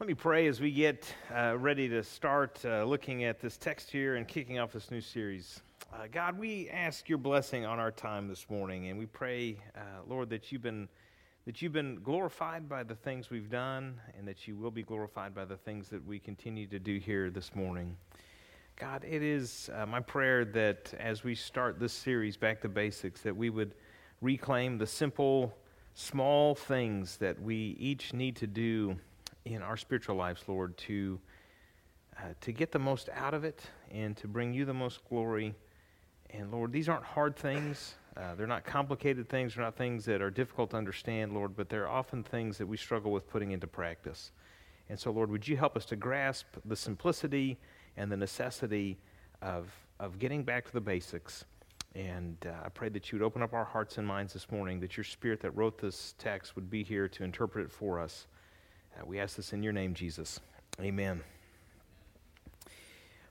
Let me pray as we get uh, ready to start uh, looking at this text here and kicking off this new series. Uh, God, we ask your blessing on our time this morning, and we pray, uh, Lord, that you've been that you've been glorified by the things we've done, and that you will be glorified by the things that we continue to do here this morning. God, it is uh, my prayer that as we start this series, Back to Basics, that we would reclaim the simple, small things that we each need to do in our spiritual lives, Lord, to, uh, to get the most out of it and to bring you the most glory. And Lord, these aren't hard things. Uh, they're not complicated things. They're not things that are difficult to understand, Lord, but they're often things that we struggle with putting into practice. And so, Lord, would you help us to grasp the simplicity and the necessity of, of getting back to the basics? And uh, I pray that you would open up our hearts and minds this morning, that your spirit that wrote this text would be here to interpret it for us. Uh, we ask this in your name, Jesus. Amen.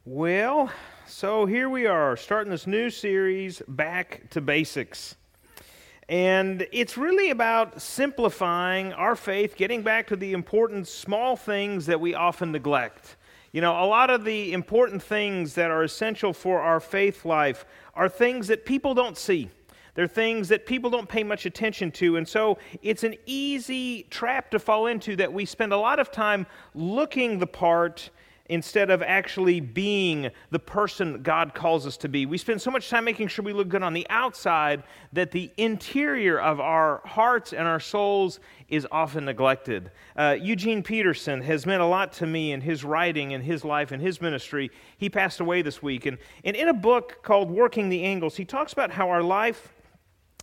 Well, so here we are, starting this new series, Back to Basics. And it's really about simplifying our faith, getting back to the important small things that we often neglect. You know, a lot of the important things that are essential for our faith life are things that people don't see. They're things that people don't pay much attention to. And so it's an easy trap to fall into that we spend a lot of time looking the part instead of actually being the person God calls us to be. We spend so much time making sure we look good on the outside that the interior of our hearts and our souls is often neglected. Uh, Eugene Peterson has meant a lot to me in his writing and his life and his ministry. He passed away this week. And, and in a book called Working the Angles, he talks about how our life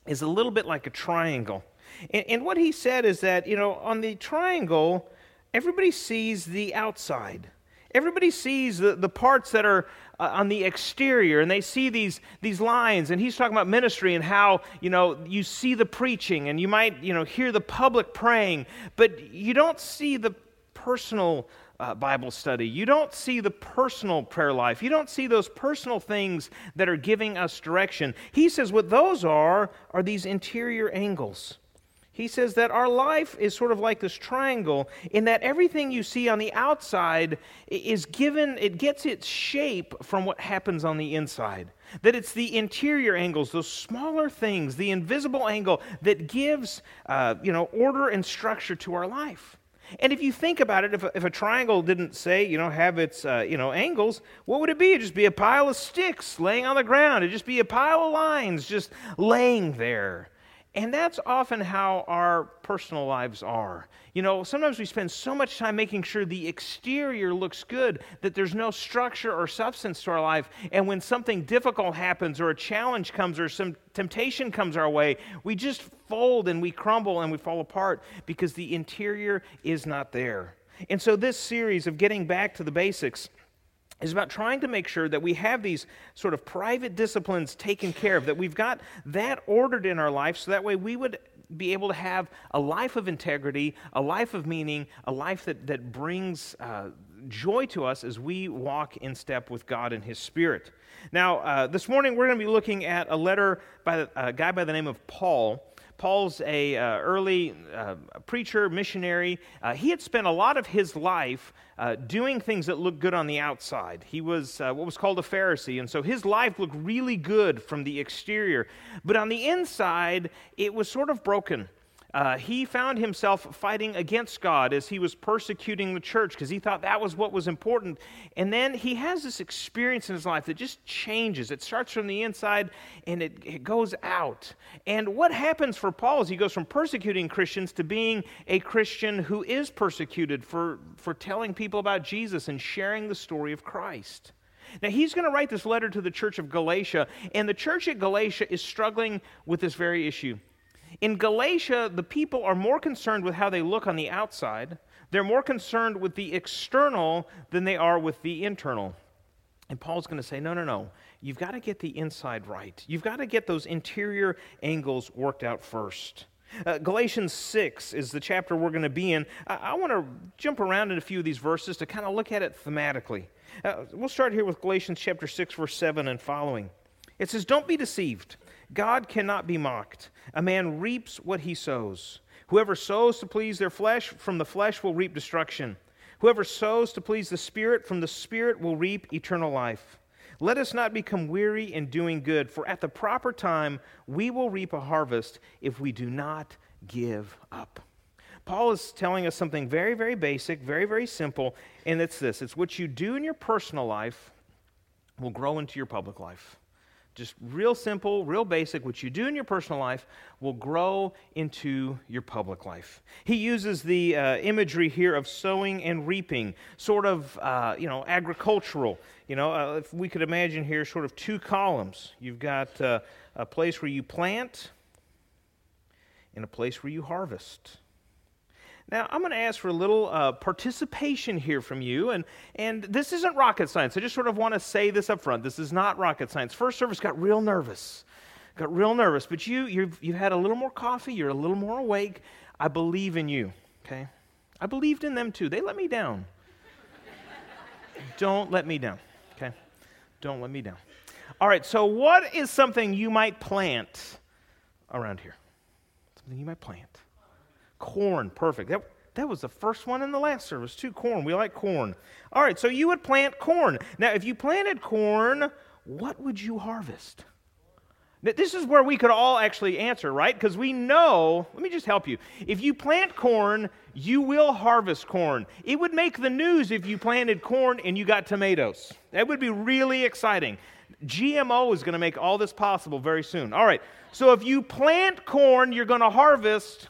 is a little bit like a triangle. And, and, what he said is that, you know, on the triangle, everybody sees the outside. Everybody sees the, the parts that are uh, on the exterior, and they see these, these lines. And he's talking about ministry and how, you know, you see the preaching and you might, you know, hear the public praying, but you don't see the personal uh, Bible study. You don't see the personal prayer life. You don't see those personal things that are giving us direction. He says what those are are these interior angles. He says that our life is sort of like this triangle in that everything you see on the outside is given, it gets its shape from what happens on the inside. That it's the interior angles, those smaller things, the invisible angle that gives, uh, you know, order and structure to our life. And if you think about it, if a, if a triangle didn't say, you know, have its, uh, you know, angles, what would it be? It'd just be a pile of sticks laying on the ground. It'd just be a pile of lines just laying there. And that's often how our personal lives are. You know, sometimes we spend so much time making sure the exterior looks good that there's no structure or substance to our life. And when something difficult happens, or a challenge comes, or some temptation comes our way, we just fold and we crumble and we fall apart because the interior is not there. And so, this series of getting back to the basics is about trying to make sure that we have these sort of private disciplines taken care of, that we've got that ordered in our life so that way we would be able to have a life of integrity, a life of meaning, a life that, that brings uh, joy to us as we walk in step with God and His Spirit. Now, uh, this morning we're going to be looking at a letter by a guy by the name of Paul. Paul's a uh, early uh, preacher, missionary. Uh, he had spent a lot of his life uh, doing things that looked good on the outside. He was uh, what was called a Pharisee, and so his life looked really good from the exterior. But on the inside, it was sort of broken uh, he found himself fighting against God as he was persecuting the church because he thought that was what was important. And then he has this experience in his life that just changes. It starts from the inside and it, it goes out. And what happens for Paul is he goes from persecuting Christians to being a Christian who is persecuted for, for telling people about Jesus and sharing the story of Christ. Now, he's going to write this letter to the church of Galatia, and the church at Galatia is struggling with this very issue. In Galatia, the people are more concerned with how they look on the outside. They're more concerned with the external than they are with the internal. And Paul's going to say, no, no, no. You've got to get the inside right. You've got to get those interior angles worked out first. Uh, Galatians 6 is the chapter we're going to be in. I, I want to jump around in a few of these verses to kind of look at it thematically. Uh, we'll start here with Galatians chapter 6, verse 7 and following. It says, Don't be deceived. God cannot be mocked. A man reaps what he sows. Whoever sows to please their flesh, from the flesh will reap destruction. Whoever sows to please the Spirit, from the Spirit will reap eternal life. Let us not become weary in doing good, for at the proper time we will reap a harvest if we do not give up. Paul is telling us something very, very basic, very, very simple, and it's this it's what you do in your personal life will grow into your public life. Just real simple, real basic. What you do in your personal life will grow into your public life. He uses the uh, imagery here of sowing and reaping, sort of, uh, you know, agricultural. You know, uh, if we could imagine here sort of two columns. You've got uh, a place where you plant and a place where you harvest. Now, I'm going to ask for a little uh, participation here from you, and, and this isn't rocket science. I just sort of want to say this up front. This is not rocket science. First service got real nervous, got real nervous, but you, you've, you've had a little more coffee, you're a little more awake. I believe in you, okay? I believed in them too. They let me down. Don't let me down, okay? Don't let me down. All right, so what is something you might plant around here? Something you might plant. Corn, perfect. That, that was the first one in the last service, too. Corn. We like corn. All right, so you would plant corn. Now, if you planted corn, what would you harvest? Now, this is where we could all actually answer, right? Because we know, let me just help you. If you plant corn, you will harvest corn. It would make the news if you planted corn and you got tomatoes. That would be really exciting. GMO is going to make all this possible very soon. All right, so if you plant corn, you're going to harvest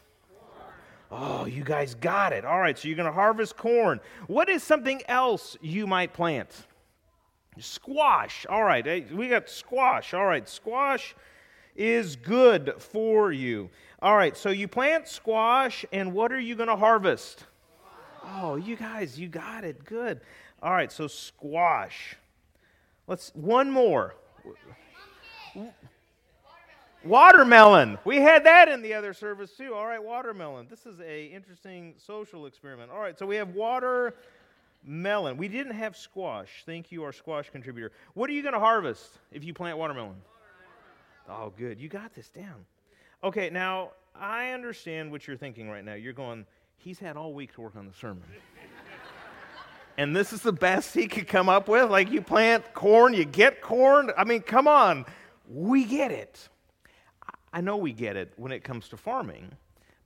Oh, you guys got it. All right, so you're going to harvest corn. What is something else you might plant? Squash. All right, we got squash. All right, squash is good for you. All right, so you plant squash, and what are you going to harvest? Oh, you guys, you got it. Good. All right, so squash. Let's one more. Watermelon. We had that in the other service too. All right, watermelon. This is a interesting social experiment. All right, so we have watermelon. We didn't have squash. Thank you, our squash contributor. What are you going to harvest if you plant watermelon? Oh, good. You got this down. Okay, now I understand what you're thinking right now. You're going, he's had all week to work on the sermon. and this is the best he could come up with? Like you plant corn, you get corn? I mean, come on. We get it. I know we get it when it comes to farming,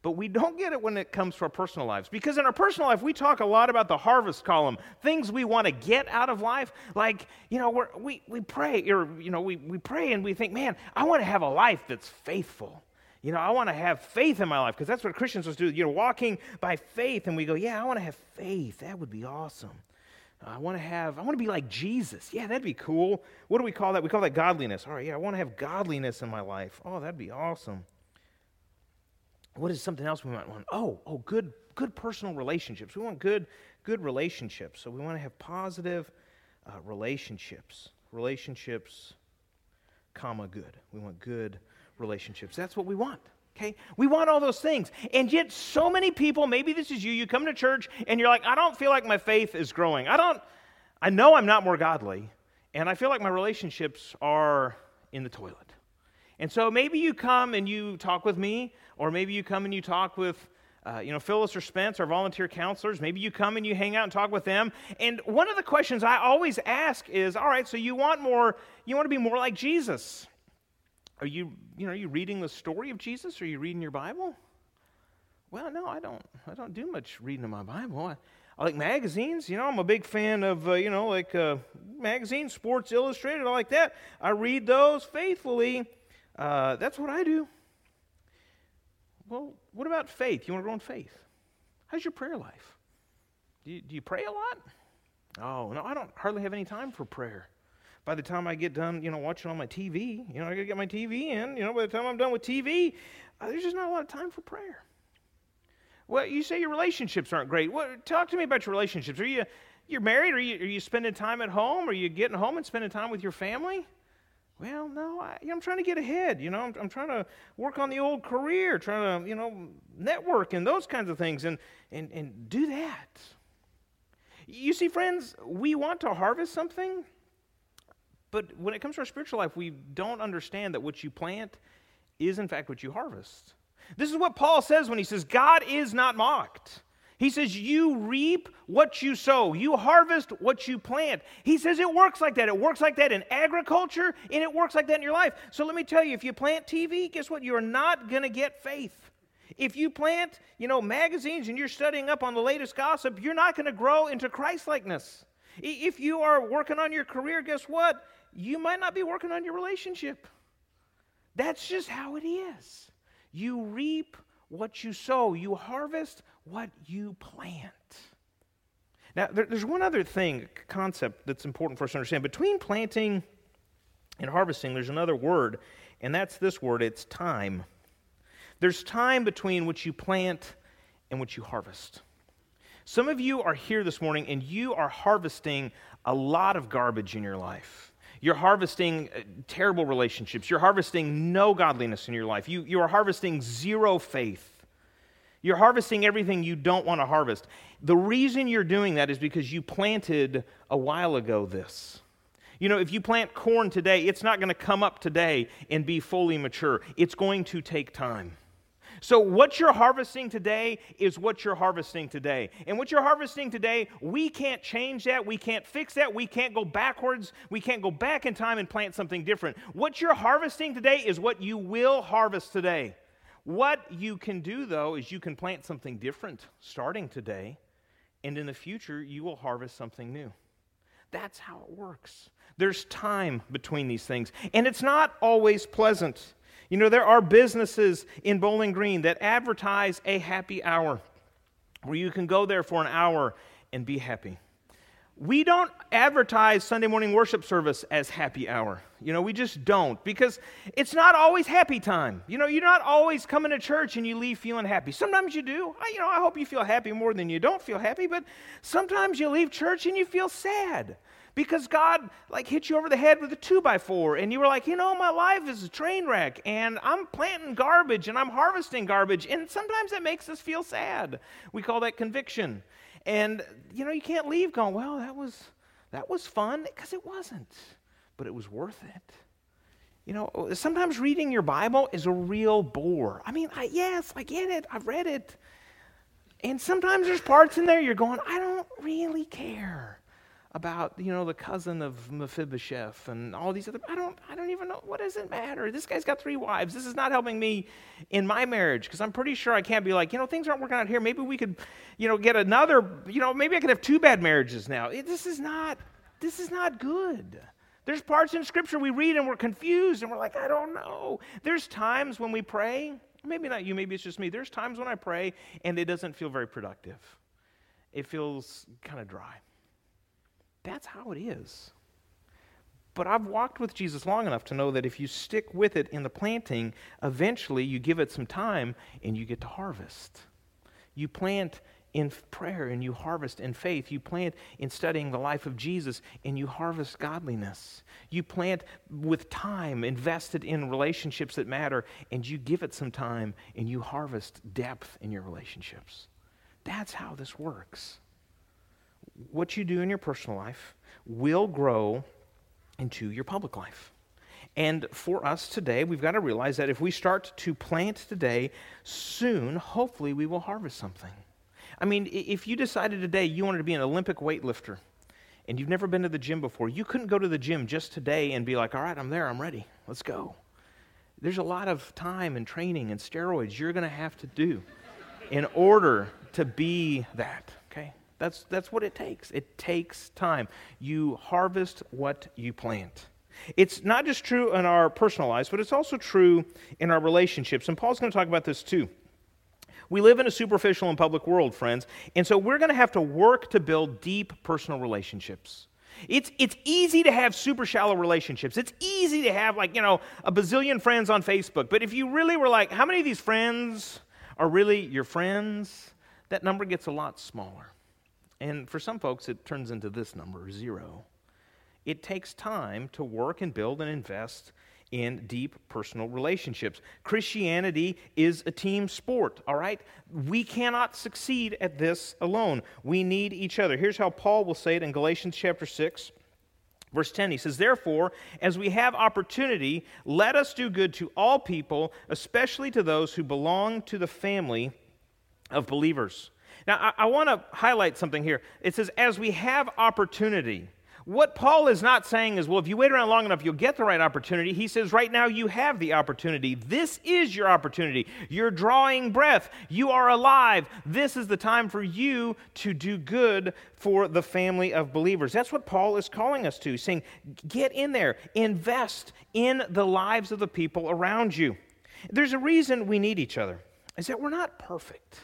but we don't get it when it comes to our personal lives. Because in our personal life, we talk a lot about the harvest column, things we want to get out of life. Like, you know, we we, pray, or, you know, we, we pray and we think, man, I want to have a life that's faithful. You know, I want to have faith in my life because that's what Christians do. You're walking by faith, and we go, yeah, I want to have faith. That would be awesome. I want to have, I want to be like Jesus. Yeah, that'd be cool. What do we call that? We call that godliness. All right, yeah, I want to have godliness in my life. Oh, that'd be awesome. What is something else we might want? Oh, oh, good, good personal relationships. We want good, good relationships. So we want to have positive uh, relationships. Relationships, comma, good. We want good relationships. That's what we want. Okay? We want all those things. And yet, so many people, maybe this is you, you come to church and you're like, I don't feel like my faith is growing. I don't, I know I'm not more godly, and I feel like my relationships are in the toilet. And so maybe you come and you talk with me, or maybe you come and you talk with, uh, you know, Phyllis or Spence, our volunteer counselors. Maybe you come and you hang out and talk with them. And one of the questions I always ask is, all right, so you want more, you want to be more like Jesus. Are you, you know, are you reading the story of Jesus? Are you reading your Bible? Well, no, I don't. I don't do much reading of my Bible. I, I like magazines. You know, I'm a big fan of, uh, you know, like uh, magazines, Sports Illustrated, I like that. I read those faithfully. Uh, that's what I do. Well, what about faith? You want to grow in faith? How's your prayer life? Do you, do you pray a lot? Oh, no, I don't hardly have any time for prayer by the time I get done, you know, watching on my TV, you know, I got to get my TV in. You know, by the time I'm done with TV, uh, there's just not a lot of time for prayer. Well, you say your relationships aren't great. What, talk to me about your relationships. Are you you're married? Are you, are you spending time at home? Are you getting home and spending time with your family? Well, no, I, am trying to get ahead. You know, I'm, I'm, trying to work on the old career, trying to, you know, network and those kinds of things, and and and do that. You see, friends, we want to harvest something, but when it comes to our spiritual life, we don't understand that what you plant is, in fact, what you harvest. This is what Paul says when he says, God is not mocked. He says, You reap what you sow, you harvest what you plant. He says it works like that. It works like that in agriculture, and it works like that in your life. So let me tell you if you plant TV, guess what? You're not going to get faith. If you plant, you know, magazines and you're studying up on the latest gossip, you're not going to grow into Christlikeness. If you are working on your career, guess what? You might not be working on your relationship. That's just how it is. You reap what you sow, you harvest what you plant. Now, there's one other thing, concept that's important for us to understand. Between planting and harvesting, there's another word, and that's this word it's time. There's time between what you plant and what you harvest. Some of you are here this morning and you are harvesting a lot of garbage in your life. You're harvesting uh, terrible relationships. You're harvesting no godliness in your life. You, you are harvesting zero faith. You're harvesting everything you don't want to harvest. The reason you're doing that is because you planted a while ago this. You know, if you plant corn today, it's not going to come up today and be fully mature. It's going to take time. So, what you're harvesting today is what you're harvesting today. And what you're harvesting today, we can't change that. We can't fix that. We can't go backwards. We can't go back in time and plant something different. What you're harvesting today is what you will harvest today. What you can do, though, is you can plant something different starting today, and in the future, you will harvest something new. That's how it works. There's time between these things, and it's not always pleasant. You know, there are businesses in Bowling Green that advertise a happy hour where you can go there for an hour and be happy. We don't advertise Sunday morning worship service as happy hour. You know, we just don't because it's not always happy time. You know, you're not always coming to church and you leave feeling happy. Sometimes you do. I, you know, I hope you feel happy more than you don't feel happy, but sometimes you leave church and you feel sad because God like hit you over the head with a two by four, and you were like, you know, my life is a train wreck, and I'm planting garbage and I'm harvesting garbage, and sometimes that makes us feel sad. We call that conviction, and you know, you can't leave going, well, that was that was fun because it wasn't, but it was worth it. You know, sometimes reading your Bible is a real bore. I mean, I, yes, I get it. I've read it. And sometimes there's parts in there you're going, I don't really care about you know the cousin of Mephibosheth and all these other I don't I don't even know what does it matter? This guy's got three wives. This is not helping me in my marriage because I'm pretty sure I can't be like you know things aren't working out here. Maybe we could you know get another you know maybe I could have two bad marriages now. It, this is not this is not good. There's parts in scripture we read and we're confused and we're like I don't know. There's times when we pray maybe not you maybe it's just me there's times when I pray and it doesn't feel very productive. It feels kind of dry that's how it is. But I've walked with Jesus long enough to know that if you stick with it in the planting, eventually you give it some time and you get to harvest. You plant in prayer and you harvest in faith. You plant in studying the life of Jesus and you harvest godliness. You plant with time invested in relationships that matter and you give it some time and you harvest depth in your relationships. That's how this works what you do in your personal life will grow into your public life. And for us today, we've got to realize that if we start to plant today, soon, hopefully, we will harvest something. I mean, if you decided today you wanted to be an Olympic weightlifter and you've never been to the gym before, you couldn't go to the gym just today and be like, all right, I'm there, I'm ready, let's go. There's a lot of time and training and steroids you're going to have to do in order to be that? That's, that's what it takes. It takes time. You harvest what you plant. It's not just true in our personal lives, but it's also true in our relationships. And Paul's going to talk about this too. We live in a superficial and public world, friends, and so we're going to have to work to build deep personal relationships. It's, it's easy to have super shallow relationships. It's easy to have, like, you know, a bazillion friends on Facebook. But if you really were like, how many of these friends are really your friends? That number gets a lot smaller. And for some folks, it turns into this number zero. It takes time to work and build and invest in deep personal relationships. Christianity is a team sport, all right? We cannot succeed at this alone. We need each other. Here's how Paul will say it in Galatians chapter 6. Verse 10, he says, Therefore, as we have opportunity, let us do good to all people, especially to those who belong to the family of believers. Now, I, I want to highlight something here. It says, as we have opportunity. What Paul is not saying is, well, if you wait around long enough, you'll get the right opportunity. He says, right now you have the opportunity. This is your opportunity. You're drawing breath. You are alive. This is the time for you to do good for the family of believers. That's what Paul is calling us to, saying, get in there, invest in the lives of the people around you. There's a reason we need each other, is that we're not perfect.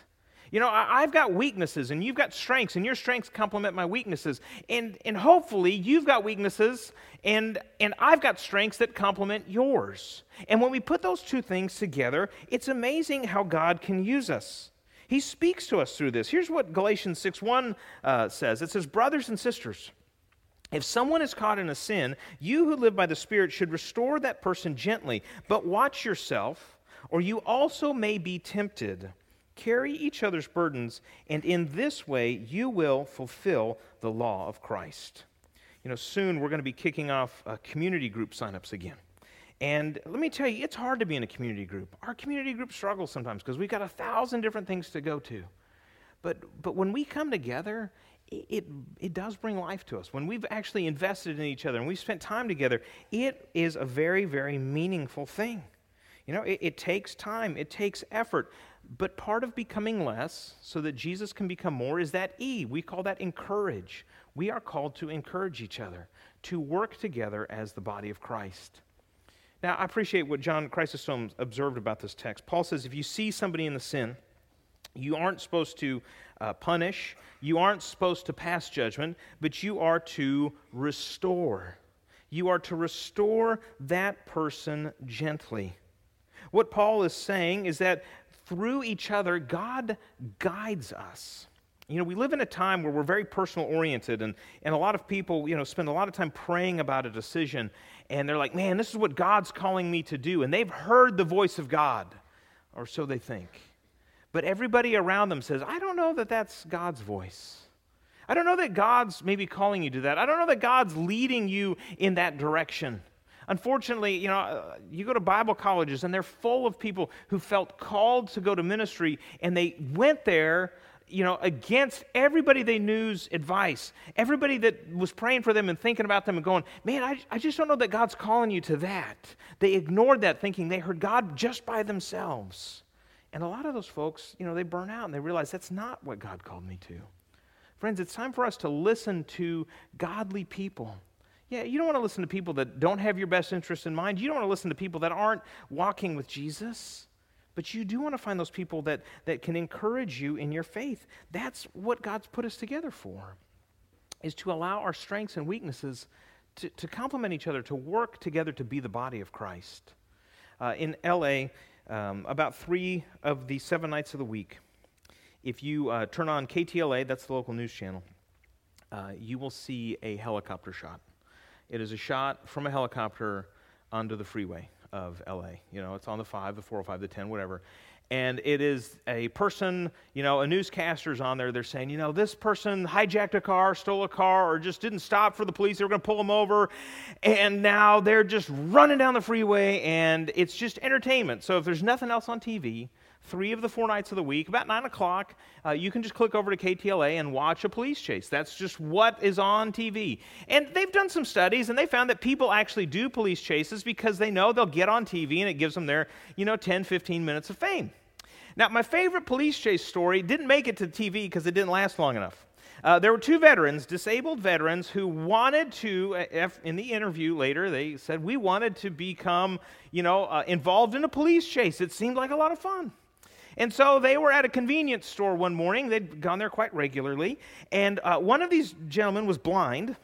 You know, I, have got weaknesses and you've got strengths, and your strengths complement my weaknesses. And, and hopefully, you've got weaknesses and, and I've got strengths that complement yours. And when we put those two things together, it's amazing how God can use us. He speaks to us through this. Here's what Galatians 6 1 uh, says it says, Brothers and sisters, if someone is caught in a sin, you who live by the Spirit should restore that person gently, but watch yourself, or you also may be tempted. Carry each other's burdens, and in this way you will fulfill the law of Christ. You know, soon we're going to be kicking off uh, community group signups again. And let me tell you, it's hard to be in a community group. Our community group struggles sometimes because we've got a thousand different things to go to. But, but when we come together, it, it, does bring life to us. When we've actually invested in each other and we've spent time together, it is a very, very meaningful thing. You know, it, it takes time, it takes effort. But part of becoming less so that Jesus can become more is that E. We call that encourage. We are called to encourage each other, to work together as the body of Christ. Now, I appreciate what John Chrysostom observed about this text. Paul says if you see somebody in the sin, you aren't supposed to uh, punish, you aren't supposed to pass judgment, but you are to restore. You are to restore that person gently. What Paul is saying is that through each other, God guides us. You know, we live in a time where we're very personal oriented, and, and a lot of people, you know, spend a lot of time praying about a decision, and they're like, man, this is what God's calling me to do. And they've heard the voice of God, or so they think. But everybody around them says, I don't know that that's God's voice. I don't know that God's maybe calling you to that. I don't know that God's leading you in that direction. Unfortunately, you know, you go to Bible colleges and they're full of people who felt called to go to ministry and they went there, you know, against everybody they knew's advice. Everybody that was praying for them and thinking about them and going, man, I, I just don't know that God's calling you to that. They ignored that thinking they heard God just by themselves. And a lot of those folks, you know, they burn out and they realize that's not what God called me to. Friends, it's time for us to listen to godly people yeah, you don't want to listen to people that don't have your best interest in mind. You don't want to listen to people that aren't walking with Jesus. But you do want to find those people that, that can encourage you in your faith. That's what God's put us together for, is to allow our strengths and weaknesses to, to complement each other, to work together to be the body of Christ. Uh, in LA, um, about three of the seven nights of the week, if you uh, turn on KTLA, that's the local news channel, uh, you will see a helicopter shot. It is a shot from a helicopter onto the freeway of LA. You know, it's on the 5, the 405, the 10, whatever. And it is a person, you know, a newscaster's on there. They're saying, you know, this person hijacked a car, stole a car, or just didn't stop for the police. They were going to pull them over. And now they're just running down the freeway, and it's just entertainment. So if there's nothing else on TV, three of the four nights of the week, about 9 o'clock, uh, you can just click over to KTLA and watch a police chase. That's just what is on TV. And they've done some studies, and they found that people actually do police chases because they know they'll get on TV and it gives them their, you know, 10, 15 minutes of fame. Now, my favorite police chase story didn't make it to TV because it didn't last long enough. Uh, there were two veterans, disabled veterans, who wanted to, uh, in the interview later, they said, We wanted to become, you know, uh, involved in a police chase. It seemed like a lot of fun. And so they were at a convenience store one morning. They'd gone there quite regularly. And uh, one of these gentlemen was blind,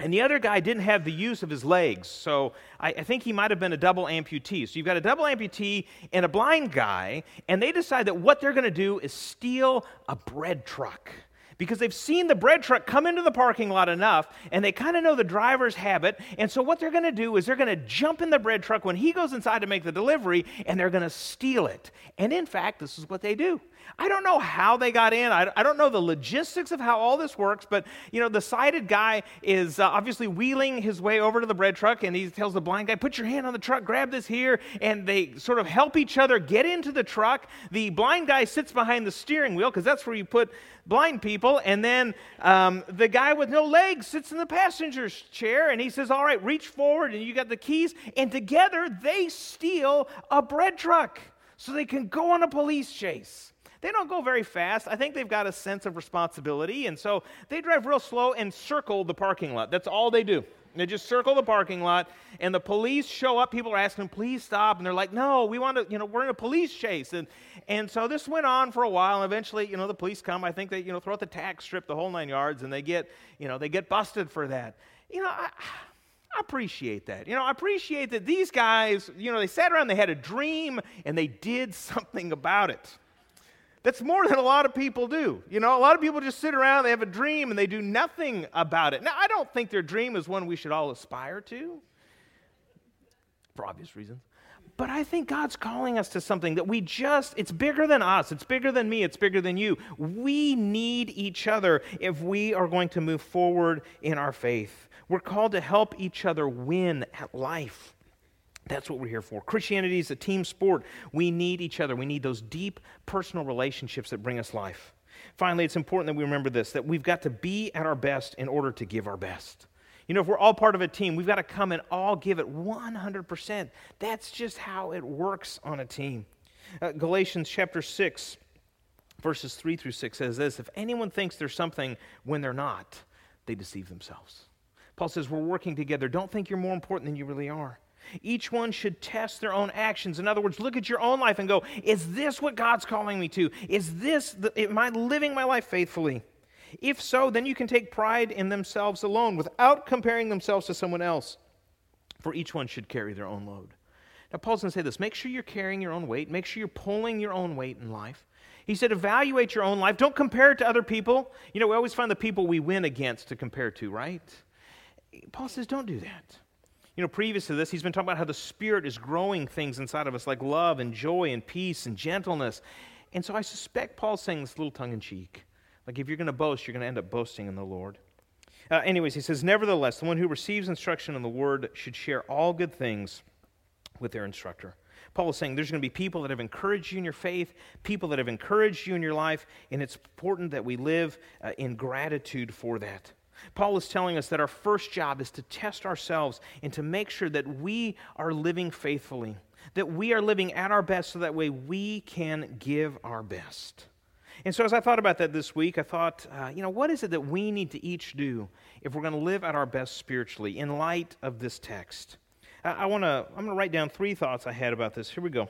and the other guy didn't have the use of his legs. So I, I think he might have been a double amputee. So you've got a double amputee and a blind guy, and they decide that what they're going to do is steal a bread truck because they've seen the bread truck come into the parking lot enough and they kind of know the driver's habit. And so, what they're going to do is they're going to jump in the bread truck when he goes inside to make the delivery and they're going to steal it. And in fact, this is what they do I don't know how they got in. I, I don't know the logistics of how all this works, but you know, the sighted guy is uh, obviously wheeling his way over to the bread truck, and he tells the blind guy, "Put your hand on the truck, grab this here," and they sort of help each other get into the truck. The blind guy sits behind the steering wheel because that's where you put blind people, and then um, the guy with no legs sits in the passenger's chair, and he says, "All right, reach forward, and you got the keys," and together they steal a bread truck so they can go on a police chase. They don't go very fast. I think they've got a sense of responsibility, and so they drive real slow and circle the parking lot. That's all they do. They just circle the parking lot, and the police show up. People are asking please stop. And they're like, no, we want to, you know, we're in a police chase. And, and so this went on for a while. And eventually, you know, the police come. I think they, you know, throw out the tax strip, the whole nine yards, and they get, you know, they get busted for that. You know, I, I appreciate that. You know, I appreciate that these guys, you know, they sat around, they had a dream, and they did something about it. That's more than a lot of people do. You know, a lot of people just sit around, they have a dream, and they do nothing about it. Now, I don't think their dream is one we should all aspire to, for obvious reasons. But I think God's calling us to something that we just, it's bigger than us, it's bigger than me, it's bigger than you. We need each other if we are going to move forward in our faith. We're called to help each other win at life. That's what we're here for. Christianity is a team sport. We need each other. We need those deep personal relationships that bring us life. Finally, it's important that we remember this that we've got to be at our best in order to give our best. You know, if we're all part of a team, we've got to come and all give it 100%. That's just how it works on a team. Uh, Galatians chapter 6, verses 3 through 6 says this If anyone thinks there's something when they're not, they deceive themselves. Paul says, We're working together. Don't think you're more important than you really are. Each one should test their own actions. In other words, look at your own life and go, is this what God's calling me to? Is this, the, am I living my life faithfully? If so, then you can take pride in themselves alone without comparing themselves to someone else. For each one should carry their own load. Now, Paul's going to say this make sure you're carrying your own weight, make sure you're pulling your own weight in life. He said, evaluate your own life. Don't compare it to other people. You know, we always find the people we win against to compare to, right? Paul says, don't do that. You know, previous to this, he's been talking about how the Spirit is growing things inside of us like love and joy and peace and gentleness. And so I suspect Paul's saying this little tongue in cheek. Like, if you're going to boast, you're going to end up boasting in the Lord. Uh, anyways, he says, Nevertheless, the one who receives instruction in the word should share all good things with their instructor. Paul is saying there's going to be people that have encouraged you in your faith, people that have encouraged you in your life, and it's important that we live uh, in gratitude for that. Paul is telling us that our first job is to test ourselves and to make sure that we are living faithfully, that we are living at our best so that way we can give our best. And so, as I thought about that this week, I thought, uh, you know, what is it that we need to each do if we're going to live at our best spiritually in light of this text? I, I want to, I'm going to write down three thoughts I had about this. Here we go.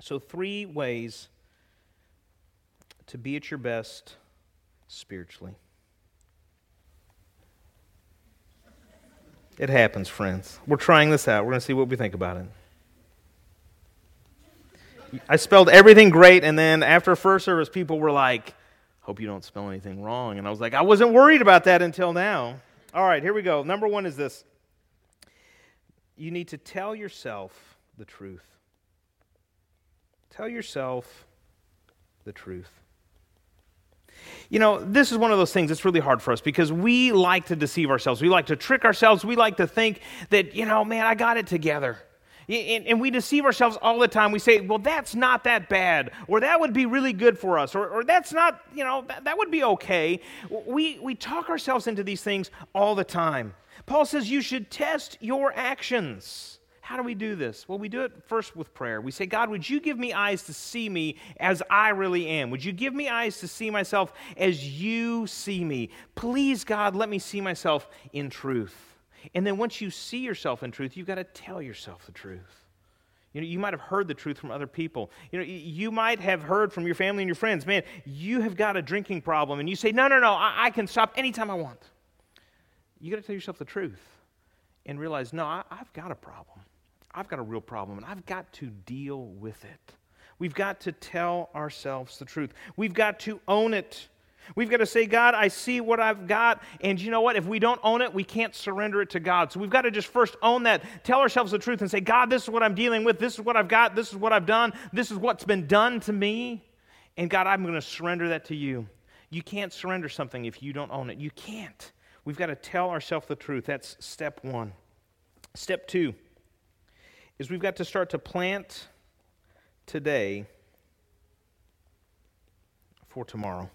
So, three ways to be at your best spiritually. It happens, friends. We're trying this out. We're going to see what we think about it. I spelled everything great, and then after first service, people were like, Hope you don't spell anything wrong. And I was like, I wasn't worried about that until now. All right, here we go. Number one is this you need to tell yourself the truth. Tell yourself the truth. You know, this is one of those things that's really hard for us because we like to deceive ourselves. We like to trick ourselves. We like to think that, you know, man, I got it together. And, we deceive ourselves all the time. We say, well, that's not that bad, or that would be really good for us, or, or that's not, you know, that, that would be okay. We, we talk ourselves into these things all the time. Paul says you should test your actions. How do we do this? Well, we do it first with prayer. We say, God, would you give me eyes to see me as I really am? Would you give me eyes to see myself as you see me? Please, God, let me see myself in truth. And then once you see yourself in truth, you've got to tell yourself the truth. You know, you might have heard the truth from other people. You know, you might have heard from your family and your friends, man, you have got a drinking problem. And you say, no, no, no, I, I can stop anytime I want. You got to tell yourself the truth and realize, no, I, I've got a problem. I've got a real problem and I've got to deal with it. We've got to tell ourselves the truth. We've got to own it. We've got to say, God, I see what I've got. And you know what? If we don't own it, we can't surrender it to God. So we've got to just first own that, tell ourselves the truth, and say, God, this is what I'm dealing with. This is what I've got. This is what I've done. This is what's been done to me. And God, I'm going to surrender that to you. You can't surrender something if you don't own it. You can't. We've got to tell ourselves the truth. That's step one. Step two is we've got to start to plant today for tomorrow.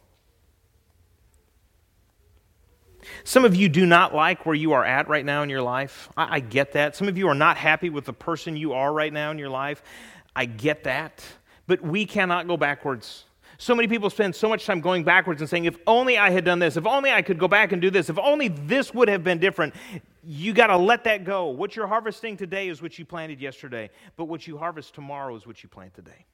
Some of you do not like where you are at right now in your life. I, I, get that. Some of you are not happy with the person you are right now in your life. I get that. But we cannot go backwards. So many people spend so much time going backwards and saying, if only I had done this, if only I could go back and do this, if only this would have been different. You got to let that go. What you're harvesting today is what you planted yesterday, but what you harvest tomorrow is what you plant today.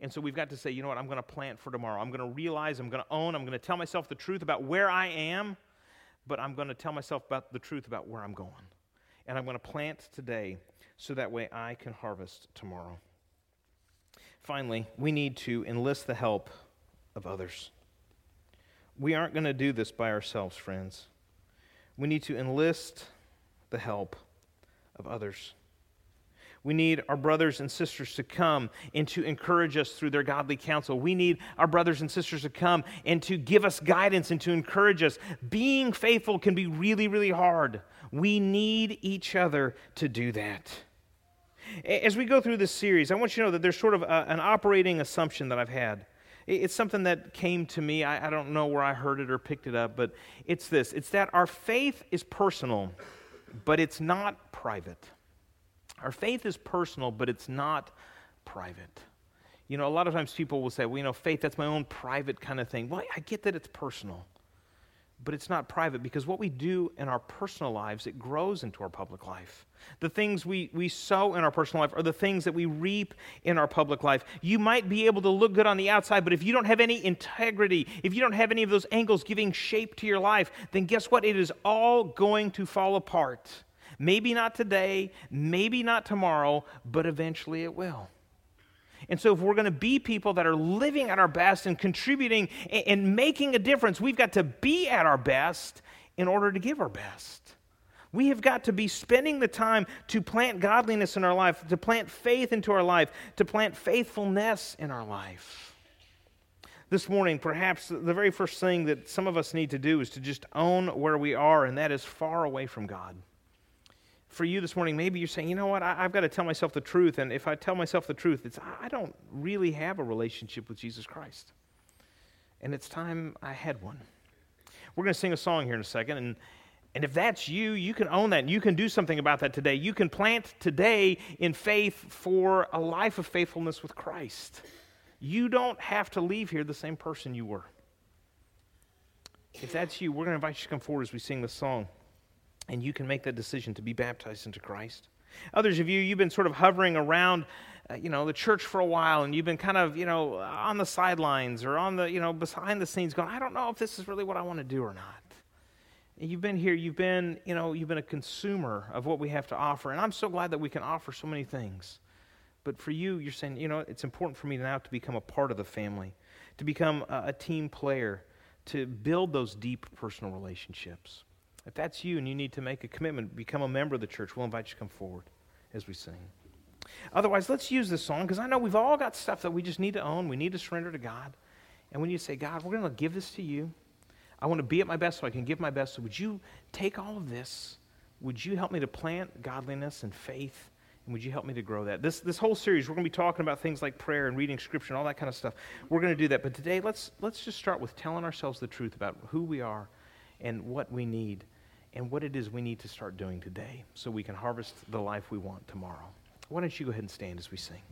And so we've got to say, you know what, I'm going to plant for tomorrow. I'm going to realize, I'm going to own, I'm going to tell myself the truth about where I am, but I'm going to tell myself about the truth about where I'm going. And I'm going to plant today so that way I can harvest tomorrow. Finally, we need to enlist the help of others. We aren't going to do this by ourselves, friends. We need to enlist the help of others. We need our brothers and sisters to come and to encourage us through their godly counsel. We need our brothers and sisters to come and to give us guidance and to encourage us. Being faithful can be really, really hard. We need each other to do that. As we go through this series, I want you to know that there's sort of a, an operating assumption that I've had. It's something that came to me. I, I don't know where I heard it or picked it up, but it's this it's that our faith is personal, but it's not private. Our faith is personal, but it's not private. You know, a lot of times people will say, well, you know, faith, that's my own private kind of thing. Well, I get that it's personal but it's not private because what we do in our personal lives, it grows into our public life. The things we, we sow in our personal life are the things that we reap in our public life. You might be able to look good on the outside, but if you don't have any integrity, if you don't have any of those angles giving shape to your life, then guess what? It is all going to fall apart. Maybe not today, maybe not tomorrow, but eventually it will. And so, if we're going to be people that are living at our best and contributing and making a difference, we've got to be at our best in order to give our best. We have got to be spending the time to plant godliness in our life, to plant faith into our life, to plant faithfulness in our life. This morning, perhaps the very first thing that some of us need to do is to just own where we are, and that is far away from God for you this morning, maybe you're saying, you know what, I, have got to tell myself the truth. And if I tell myself the truth, it's I don't really have a relationship with Jesus Christ. And it's time I had one. We're going to sing a song here in a second. And, and if that's you, you can own that. And you can do something about that today. You can plant today in faith for a life of faithfulness with Christ. You don't have to leave here the same person you were. If that's you, we're going to invite you to come forward as we sing this song and you can make that decision to be baptized into Christ. Others of you, you've been sort of hovering around, uh, you know, the church for a while, and you've been kind of, you know, on the sidelines or on the, you know, behind the scenes, going, I don't know if this is really what I want to do or not. And you've been here, you've been, you know, you've been a consumer of what we have to offer, and I'm so glad that we can offer so many things. But for you, you're saying, you know, it's important for me now to become a part of the family, to become a, a team player, to build those deep personal relationships. If that's you and you need to make a commitment, become a member of the church, we'll invite you to come forward as we sing. Otherwise, let's use this song because I know we've all got stuff that we just need to own. We need to surrender to God. And when you say, God, we're going to give this to you, I want to be at my best so I can give my best. So would you take all of this? Would you help me to plant godliness and faith? And would you help me to grow that? This, this whole series, we're going to be talking about things like prayer and reading scripture and all that kind of stuff. We're going to do that. But today, let's, let's just start with telling ourselves the truth about who we are and what we need and what it is we need to start doing today so we can harvest the life we want tomorrow. Why don't you go ahead and stand as we sing?